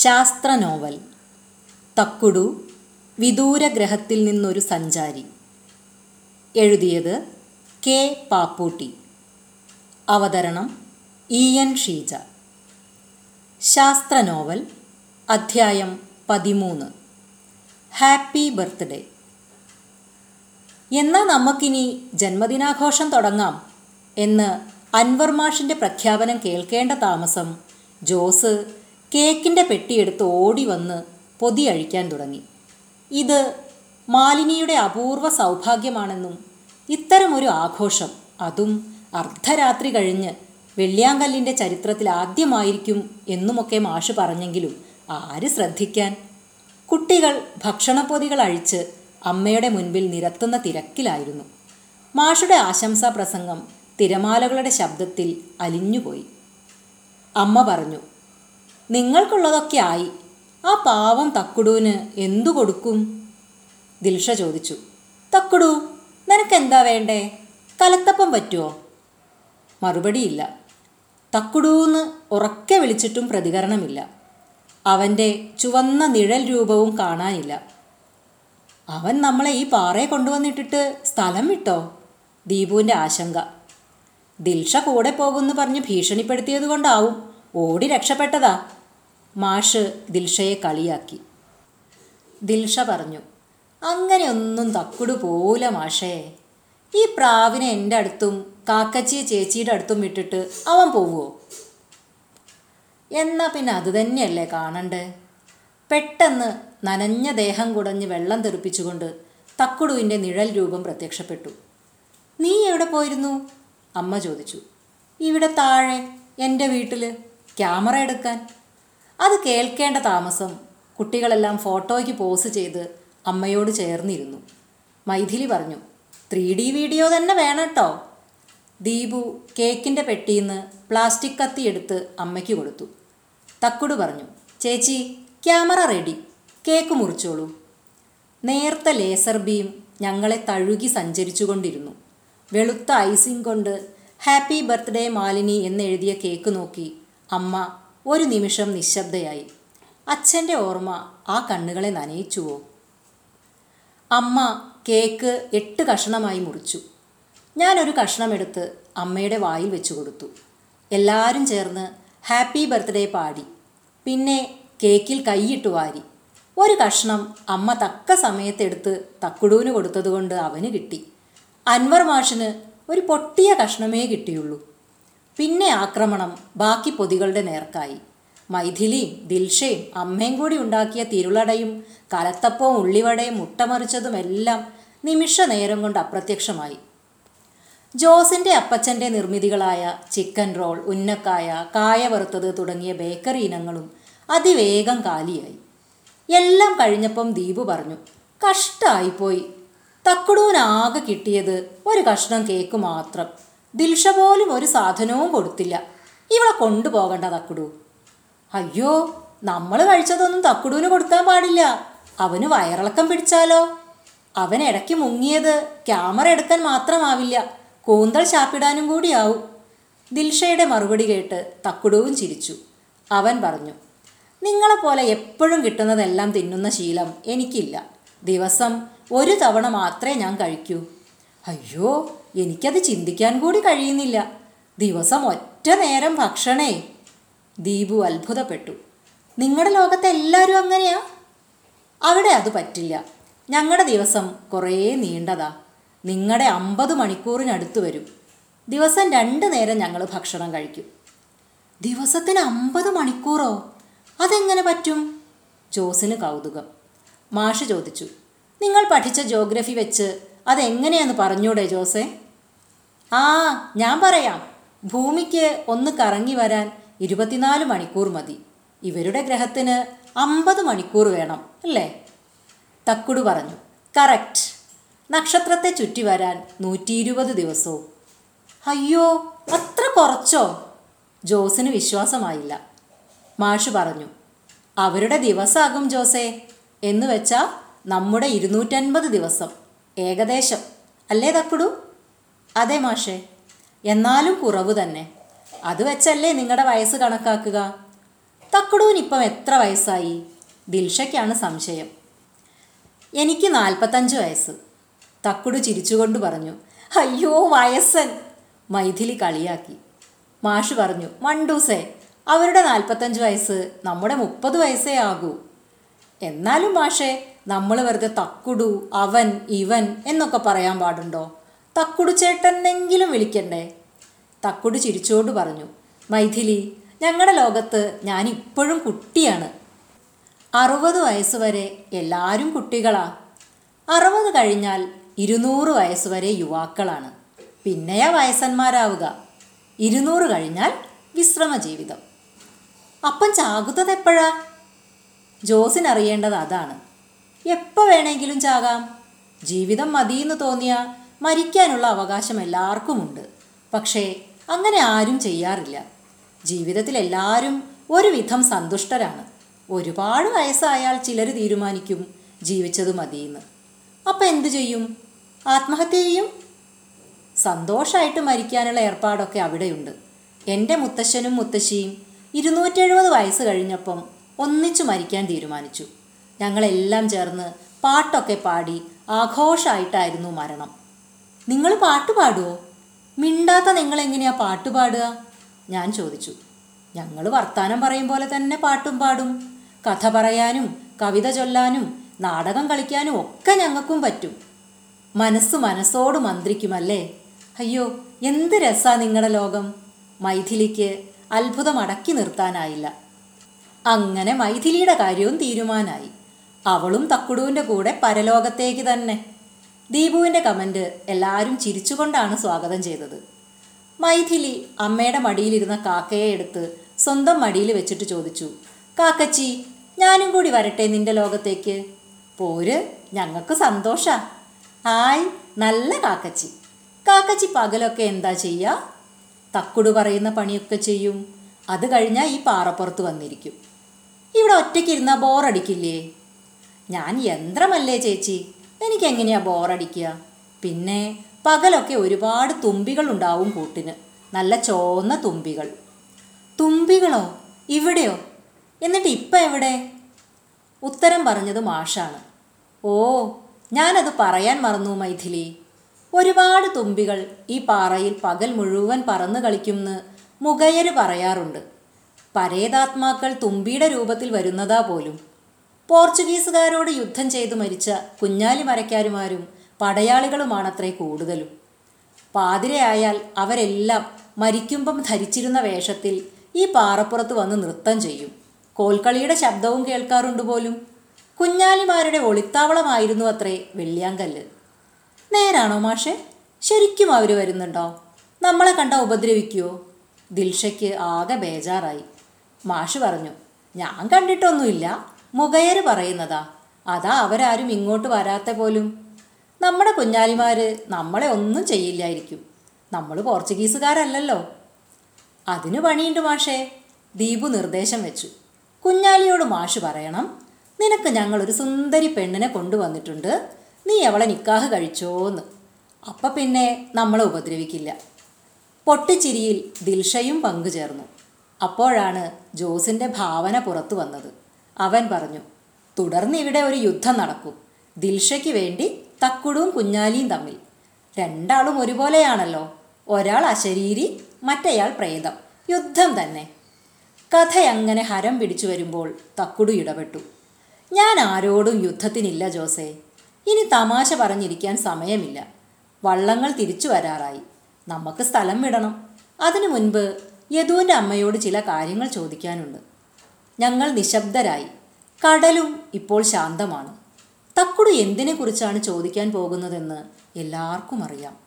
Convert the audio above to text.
ശാസ്ത്ര നോവൽ തക്കുടു വിദൂരഗ്രഹത്തിൽ നിന്നൊരു സഞ്ചാരി. എഴുതിയത് കെ. പാപ്പൂട്ടി. അവതരണം ഇ. എൻ. ഷീജ. ശാസ്ത്ര നോവൽ അധ്യായം പതിമൂന്ന്. Happy birthday. എന്നാൽ നമുക്കിനി ജന്മദിനാഘോഷം തുടങ്ങാം എന്ന് അൻവർ മാഷിന്റെ പ്രഖ്യാപനം കേൾക്കേണ്ട താമസം ജോസ് കേക്കിന്റെ പെട്ടിയെടുത്ത് ഓടി വന്ന് പൊതി അഴിക്കാൻ തുടങ്ങി. ഇത് മാലിനിയുടെ അപൂർവ സൗഭാഗ്യമാണെന്നും ഇത്തരമൊരു ആഘോഷം അതും അർദ്ധരാത്രി കഴിഞ്ഞ് വെള്ളിയാങ്കല്ലിന്റെ ചരിത്രത്തിൽ ആദ്യമായിരിക്കും എന്നുമൊക്കെ മാഷ് പറഞ്ഞെങ്കിലും ആര് ശ്രദ്ധിക്കാൻ? കുട്ടികൾ ഭക്ഷണപ്പൊതികൾ അഴിച്ച് അമ്മയുടെ മുൻപിൽ നിരത്തുന്ന തിരക്കിലായിരുന്നു. മാഷുടെ ആശംസാ പ്രസംഗം തിരമാലകളുടെ ശബ്ദത്തിൽ അലിഞ്ഞുപോയി. അമ്മ പറഞ്ഞു നിങ്ങൾക്കുള്ളതൊക്കെ ആയി ആ പാവം തക്കുടൂന് എന്തു കൊടുക്കും? ദിൽഷ ചോദിച്ചു. തക്കുടു നിനക്കെന്താ വേണ്ടേ? കലത്തപ്പം പറ്റുമോ മറുപടിയില്ല. തക്കുടൂന്ന് ഉറക്കെ വിളിച്ചിട്ടും പ്രതികരണമില്ല. അവന്റെ ചുവന്ന നിഴൽ രൂപവും കാണാനില്ല. അവൻ നമ്മളെ ഈ പാറയെ കൊണ്ടുവന്നിട്ടിട്ട് സ്ഥലം വിട്ടോ? ദീപുവിന്റെ ആശങ്ക. ദിൽഷ കൂടെ പോകുമെന്ന് പറഞ്ഞ് ഭീഷണിപ്പെടുത്തിയത് കൊണ്ടാവും ഓടി രക്ഷപ്പെട്ടതാ. മാഷ് ദിൽഷയെ കളിയാക്കി. ദിൽഷ പറഞ്ഞു അങ്ങനെയൊന്നും തക്കുടു പോല മാഷേ. ഈ പ്രാവിനെ എന്റെ അടുത്തും കാക്കച്ചിയെ ചേച്ചിയുടെ അടുത്തും വിട്ടിട്ട് അവൻ പോവുമോ എന്നാ പിന്നെ അത് തന്നെയല്ലേ കാണണ്ടേ? പെട്ടെന്ന് നനഞ്ഞ ദേഹം കുടഞ്ഞ് വെള്ളം തെറിപ്പിച്ചുകൊണ്ട് തക്കുടുവിന്റെ നിഴൽ രൂപം പ്രത്യക്ഷപ്പെട്ടു. നീ എവിടെ പോയിരുന്നു? അമ്മ ചോദിച്ചു. ഇവിടെ താഴെ എന്റെ വീട്ടിൽ ക്യാമറ എടുക്കാൻ. അത് കേൾക്കേണ്ട താമസം കുട്ടികളെല്ലാം ഫോട്ടോയ്ക്ക് പോസ് ചെയ്ത് അമ്മയോട് ചേർന്നിരുന്നു. മൈഥിലി പറഞ്ഞു ത്രീ ഡി വീഡിയോ തന്നെ വേണം കേട്ടോ ദീപു കേക്കിന്റെ പെട്ടിയിൽ നിന്ന് പ്ലാസ്റ്റിക് കത്തി എടുത്ത് അമ്മയ്ക്ക് കൊടുത്തു. തക്കുട് പറഞ്ഞു ചേച്ചി ക്യാമറ റെഡി. കേക്ക് മുറിച്ചോളൂ. നേർത്ത ലേസർ ബീം ഞങ്ങളെ തഴുകി സഞ്ചരിച്ചുകൊണ്ടിരുന്നു. വെളുത്ത ഐസിങ് കൊണ്ട് ഹാപ്പി ബർത്ത്ഡേ മാലിനി എന്നെഴുതിയ കേക്ക് നോക്കി അമ്മ ഒരു നിമിഷം നിശബ്ദയായി. അച്ഛന്റെ ഓർമ്മ ആ കണ്ണുകളെ നനയിച്ചുവോ? അമ്മ കേക്ക് എട്ട് കഷണമായി മുറിച്ചു. ഞാനൊരു കഷ്ണമെടുത്ത് അമ്മയുടെ വായിൽ വെച്ചു കൊടുത്തു. എല്ലാവരും ചേർന്ന് ഹാപ്പി ബർത്ത്ഡേ പാടി. പിന്നെ കേക്കിൽ കൈയിട്ട് വാരി. ഒരു കഷ്ണം അമ്മ തക്ക സമയത്തെടുത്ത് തക്കുടൂന് കൊടുത്തതുകൊണ്ട് അവന് കിട്ടി. അൻവർ മാഷിന് ഒരു പൊട്ടിയ കഷ്ണമേ കിട്ടിയുള്ളൂ. പിന്നെ ആക്രമണം ബാക്കി പൊതികളുടെ നേർക്കായി. മൈഥിലിയും ദിൽഷയും അമ്മയും കൂടി ഉണ്ടാക്കിയ തിരുളടയും കലത്തപ്പവും ഉള്ളിവടയും മുട്ടമറിച്ചതുമെല്ലാം നിമിഷ നേരം കൊണ്ട് അപ്രത്യക്ഷമായി. ജോസിന്റെ അപ്പച്ചന്റെ നിർമ്മിതികളായ ചിക്കൻ റോൾ ഉന്നക്കായ കായ വറുത്തത് തുടങ്ങിയ ബേക്കറി ഇനങ്ങളും അതിവേഗം കാലിയായി. എല്ലാം കഴിഞ്ഞപ്പം ദീപു പറഞ്ഞു കഷ്ടായിപ്പോയി. തക്കുടൂനാകെ കിട്ടിയത് ഒരു കഷ്ണം കേക്ക് മാത്രം. ദിൽഷ പോലും ഒരു സാധനവും കൊടുത്തില്ല. ഇവളെ കൊണ്ടുപോകണ്ട തക്കുടു. അയ്യോ നമ്മൾ കഴിച്ചതൊന്നും തക്കുടുവിന് കൊടുക്കാൻ പാടില്ല. അവന് വയറിളക്കം പിടിച്ചാലോ? അവൻ ഇടയ്ക്ക് മുങ്ങിയത് ക്യാമറ എടുക്കാൻ മാത്രമാവില്ല. കൂന്തൽ ചാപ്പിടാനും കൂടിയാവും. ദിൽഷയുടെ മറുപടി കേട്ട് തക്കുടവും ചിരിച്ചു. അവൻ പറഞ്ഞു നിങ്ങളെപ്പോലെ എപ്പോഴും കിട്ടുന്നതെല്ലാം തിന്നുന്ന ശീലം എനിക്കില്ല. ദിവസം ഒരു തവണ മാത്രമേ ഞാൻ കഴിക്കൂ. അയ്യോ എനിക്കത് ചിന്തിക്കാൻ കൂടി കഴിയുന്നില്ല. ദിവസം ഒറ്റ നേരം ഭക്ഷണേ. ദീപു അത്ഭുതപ്പെട്ടു. നിങ്ങളുടെ ലോകത്തെ എല്ലാവരും അങ്ങനെയാ? അവിടെ അത് പറ്റില്ല. ഞങ്ങളുടെ ദിവസം കുറേ നീണ്ടതാ. നിങ്ങളുടെ അമ്പത് മണിക്കൂറിനടുത്ത് വരും. ദിവസം രണ്ട് നേരം ഞങ്ങൾ ഭക്ഷണം കഴിക്കും. ദിവസത്തിന് അമ്പത് മണിക്കൂറോ? അതെങ്ങനെ പറ്റും? ജോസിന് കൗതുകം. മാഷ് ചോദിച്ചു. നിങ്ങൾ പഠിച്ച ജോഗ്രഫി വെച്ച് അതെങ്ങനെയാന്ന് പറഞ്ഞൂടെ ജോസേ? ആ ഞാൻ പറയാം. ഭൂമിക്ക് ഒന്ന് കറങ്ങി വരാൻ ഇരുപത്തിനാല് മണിക്കൂർ മതി. ഇവരുടെ ഗ്രഹത്തിന് അമ്പത് മണിക്കൂർ വേണം അല്ലേ? തക്കുടു പറഞ്ഞു. കറക്റ്റ്. നക്ഷത്രത്തെ ചുറ്റി വരാൻ നൂറ്റി ഇരുപത് ദിവസവും. അയ്യോ അത്ര കുറച്ചോ? ജോസിന് വിശ്വാസമായില്ല. മാഷ് പറഞ്ഞു. അവരുടെ ദിവസമാകും ജോസേ. എന്ന് വെച്ചാൽ നമ്മുടെ ഇരുന്നൂറ്റൻപത് ദിവസം. ഏകദേശം. അല്ലേ തക്കുടു? അതെ മാഷേ എന്നാലും കുറവ് തന്നെ. അത് വെച്ചല്ലേ നിങ്ങളുടെ വയസ്സ് കണക്കാക്കുക? തക്കടൂനിപ്പം എത്ര വയസ്സായി? ദിൽഷയ്ക്കാണ് സംശയം. എനിക്ക് നാൽപ്പത്തഞ്ച് വയസ്സ്. തക്കുടു ചിരിച്ചുകൊണ്ട് പറഞ്ഞു അയ്യോ വയസ്സൻ! മൈഥിലി കളിയാക്കി. മാഷ് പറഞ്ഞു മണ്ടൂസേ അവരുടെ നാൽപ്പത്തഞ്ച് വയസ്സ് നമ്മുടെ മുപ്പത് വയസ്സേ ആകൂ. എന്നാലും മാഷേ നമ്മൾ വെറുതെ തക്കുടു അവൻ ഇവൻ എന്നൊക്കെ പറയാൻ പാടുണ്ടോ? തക്കുടു ചേട്ടനെങ്കിലും വിളിക്കണ്ടേ? തക്കുടു ചിരിച്ചുകൊണ്ട് പറഞ്ഞു. മൈഥിലി ഞങ്ങളുടെ ലോകത്ത് ഞാൻ ഇപ്പോഴും കുട്ടിയാണ്. അറുപത് വയസ്സ് വരെ എല്ലാവരും കുട്ടികളാ. അറുപത് കഴിഞ്ഞാൽ ഇരുന്നൂറ് വയസ്സ് വരെ യുവാക്കളാണ്. പിന്നെയാ വയസ്സന്മാരാവുക. ഇരുന്നൂറ് കഴിഞ്ഞാൽ വിശ്രമ ജീവിതം അപ്പം ചാകുന്നത് എപ്പോഴാ? ജോസിനറിയേണ്ടത് അതാണ്. എപ്പോൾ വേണമെങ്കിലും ചാകാം. ജീവിതം മതിയെന്ന് തോന്നിയ മരിക്കാനുള്ള അവകാശം എല്ലാവർക്കുമുണ്ട് പക്ഷേ അങ്ങനെ ആരും ചെയ്യാറില്ല. ജീവിതത്തിൽ എല്ലാവരും ഒരുവിധം സന്തുഷ്ടരാണ്. ഒരുപാട് വയസ്സായാൽ ചിലർ തീരുമാനിക്കും ജീവിച്ചത് മതിയെന്ന്. അപ്പം എന്തു ചെയ്യും? ആത്മഹത്യ ചെയ്യും? സന്തോഷമായിട്ട് മരിക്കാനുള്ള ഏർപ്പാടൊക്കെ അവിടെയുണ്ട്. എന്റെ മുത്തശ്ശനും മുത്തശ്ശിയും ഇരുന്നൂറ്റെഴുപത് വയസ്സ് കഴിഞ്ഞപ്പം ഒന്നിച്ചു മരിക്കാൻ തീരുമാനിച്ചു. ഞങ്ങളെല്ലാം ചേർന്ന് പാട്ടൊക്കെ പാടി ആഘോഷമായിട്ടായിരുന്നു മരണം. നിങ്ങൾ പാട്ട് പാടുമോ മിണ്ടാത്ത നിങ്ങളെങ്ങനെയാ പാട്ട് പാടുക? ഞാൻ ചോദിച്ചു. ഞങ്ങൾ വർത്താനം പറയും പോലെ തന്നെ പാട്ടും പാടും. കഥ പറയാനും കവിത ചൊല്ലാനും നാടകം കളിക്കാനും ഒക്കെ ഞങ്ങൾക്കും പറ്റും. മനസ്സ് മനസ്സോട് മന്ത്രിക്കുമല്ലേ? അയ്യോ എന്ത് രസാ നിങ്ങളുടെ ലോകം. മൈഥിലിക്ക് അത്ഭുതം അടക്കി നിർത്താനായില്ല. അങ്ങനെ മൈഥിലിയുടെ കാര്യവും തീരുമാനായി. അവളും തക്കുടുവിന്റെ കൂടെ പരലോകത്തേക്ക് തന്നെ. ദീപുവിന്റെ കമന്റ് എല്ലാവരും ചിരിച്ചുകൊണ്ടാണ് സ്വാഗതം ചെയ്തത്. മൈഥിലി അമ്മയുടെ മടിയിലിരുന്ന കാക്കയെ എടുത്ത് സ്വന്തം മടിയിൽ വെച്ചിട്ട് ചോദിച്ചു കാക്കച്ചി ഞാനും കൂടി വരട്ടെ നിന്റെ ലോകത്തേക്ക്? പോര് ഞങ്ങൾക്ക് സന്തോഷ. ഹായ് നല്ല കാക്കച്ചി. കാക്കച്ചി പകലൊക്കെ എന്താ ചെയ്യുക തക്കുട് പറയുന്ന പണിയൊക്കെ ചെയ്യും. അത് കഴിഞ്ഞാൽ ഈ പാറപ്പുറത്ത് വന്നിരിക്കും. ഇവിടെ ഒറ്റയ്ക്കിരുന്നാൽ ബോറടിക്കില്ലേ? ഞാൻ യന്ത്രമല്ലേ ചേച്ചി. എനിക്ക് എങ്ങനെയാ ബോറടിക്കുക? പിന്നെ പകലൊക്കെ ഒരുപാട് തുമ്പികൾ ഉണ്ടാവും കൂട്ടിന്. നല്ല ചോന്ന തുമ്പികൾ. തുമ്പികളോ? ഇവിടെയോ? എന്നിട്ട് ഇപ്പം എവിടെ? ഉത്തരം പറഞ്ഞത് മാഷാണ്. ഓ ഞാനത് പറയാൻ മറന്നു മൈഥിലി. ഒരുപാട് തുമ്പികൾ ഈ പാറയിൽ പകൽ മുഴുവൻ പറന്നു കളിക്കുമെന്ന് മുഖയര് പറയാറുണ്ട്. പരേതാത്മാക്കൾ തുമ്പിയുടെ രൂപത്തിൽ വരുന്നതാ പോലും. പോർച്ചുഗീസുകാരോട് യുദ്ധം ചെയ്തു മരിച്ച കുഞ്ഞാലി മരക്കാരുമാരും പടയാളികളുമാണത്രേ കൂടുതലും. പാതിരയായാൽ അവരെല്ലാം മരിക്കുമ്പം ധരിച്ചിരുന്ന വേഷത്തിൽ ഈ പാറപ്പുറത്ത് വന്ന് നൃത്തം ചെയ്യും. കോൽക്കളിയുടെ ശബ്ദവും കേൾക്കാറുണ്ട് പോലും. കുഞ്ഞാലിമാരുടെ ഒളിത്താവളമായിരുന്നു അത്രേ വെള്ളിയാങ്കല്ല്. നേരാണോ മാഷെ? ശരിക്കും അവർ വരുന്നുണ്ടോ? നമ്മളെ കണ്ട ഉപദ്രവിക്കുവോ? ദിൽഷയ്ക്ക് ആകെ ബേജാറായി. മാഷ് പറഞ്ഞു ഞാൻ കണ്ടിട്ടൊന്നുമില്ല. മുഖയര് പറയുന്നതാ. അതാ അവരാരും ഇങ്ങോട്ട് വരാത്ത പോലും. നമ്മുടെ കുഞ്ഞാലിമാർ നമ്മളെ ഒന്നും ചെയ്യില്ലായിരിക്കും. നമ്മൾ പോർച്ചുഗീസുകാരല്ലല്ലോ. അതിനു പണിയുണ്ട് മാഷേ. ദീപു നിർദ്ദേശം വെച്ചു. കുഞ്ഞാലിയോട് മാഷ് പറയണം നിനക്ക് ഞങ്ങളൊരു സുന്ദരി പെണ്ണിനെ കൊണ്ടുവന്നിട്ടുണ്ട്. നീ അവളെ നിക്കാഹ് കഴിച്ചോന്ന്. അപ്പം പിന്നെ നമ്മളെ ഉപദ്രവിക്കില്ല. പൊട്ടിച്ചിരിയിൽ ദിൽഷയും പങ്കുചേർന്നു. അപ്പോഴാണ് ജോസിന്റെ ഭാവന പുറത്തു വന്നത്. അവൻ പറഞ്ഞു തുടർന്ന് ഇവിടെ ഒരു യുദ്ധം നടക്കും. ദിൽഷയ്ക്ക് വേണ്ടി തക്കുടും കുഞ്ഞാലിയും തമ്മിൽ. രണ്ടാളും ഒരുപോലെയാണല്ലോ. ഒരാൾ അശരീരി മറ്റേയാൾ പ്രേതം. യുദ്ധം തന്നെ. കഥയങ്ങനെ ഹരം പിടിച്ചു വരുമ്പോൾ തക്കുടു ഇടപെട്ടു. ഞാൻ ആരോടും യുദ്ധത്തിനില്ല ജോസേ. ഇനി തമാശ പറഞ്ഞിരിക്കാൻ സമയമില്ല. വള്ളങ്ങൾ തിരിച്ചു വരാറായി. നമുക്ക് സ്ഥലം വിടണം. അതിനു മുൻപ് യദുവിന്റെ അമ്മയോട് ചില കാര്യങ്ങൾ ചോദിക്കാനുണ്ട്. ഞങ്ങൾ നിശബ്ദരായി. കടലും ഇപ്പോൾ ശാന്തമാണ്. തക്കുടു എന്തിനെക്കുറിച്ചാണ് ചോദിക്കാൻ പോകുന്നതെന്ന് എല്ലാവർക്കും അറിയാം.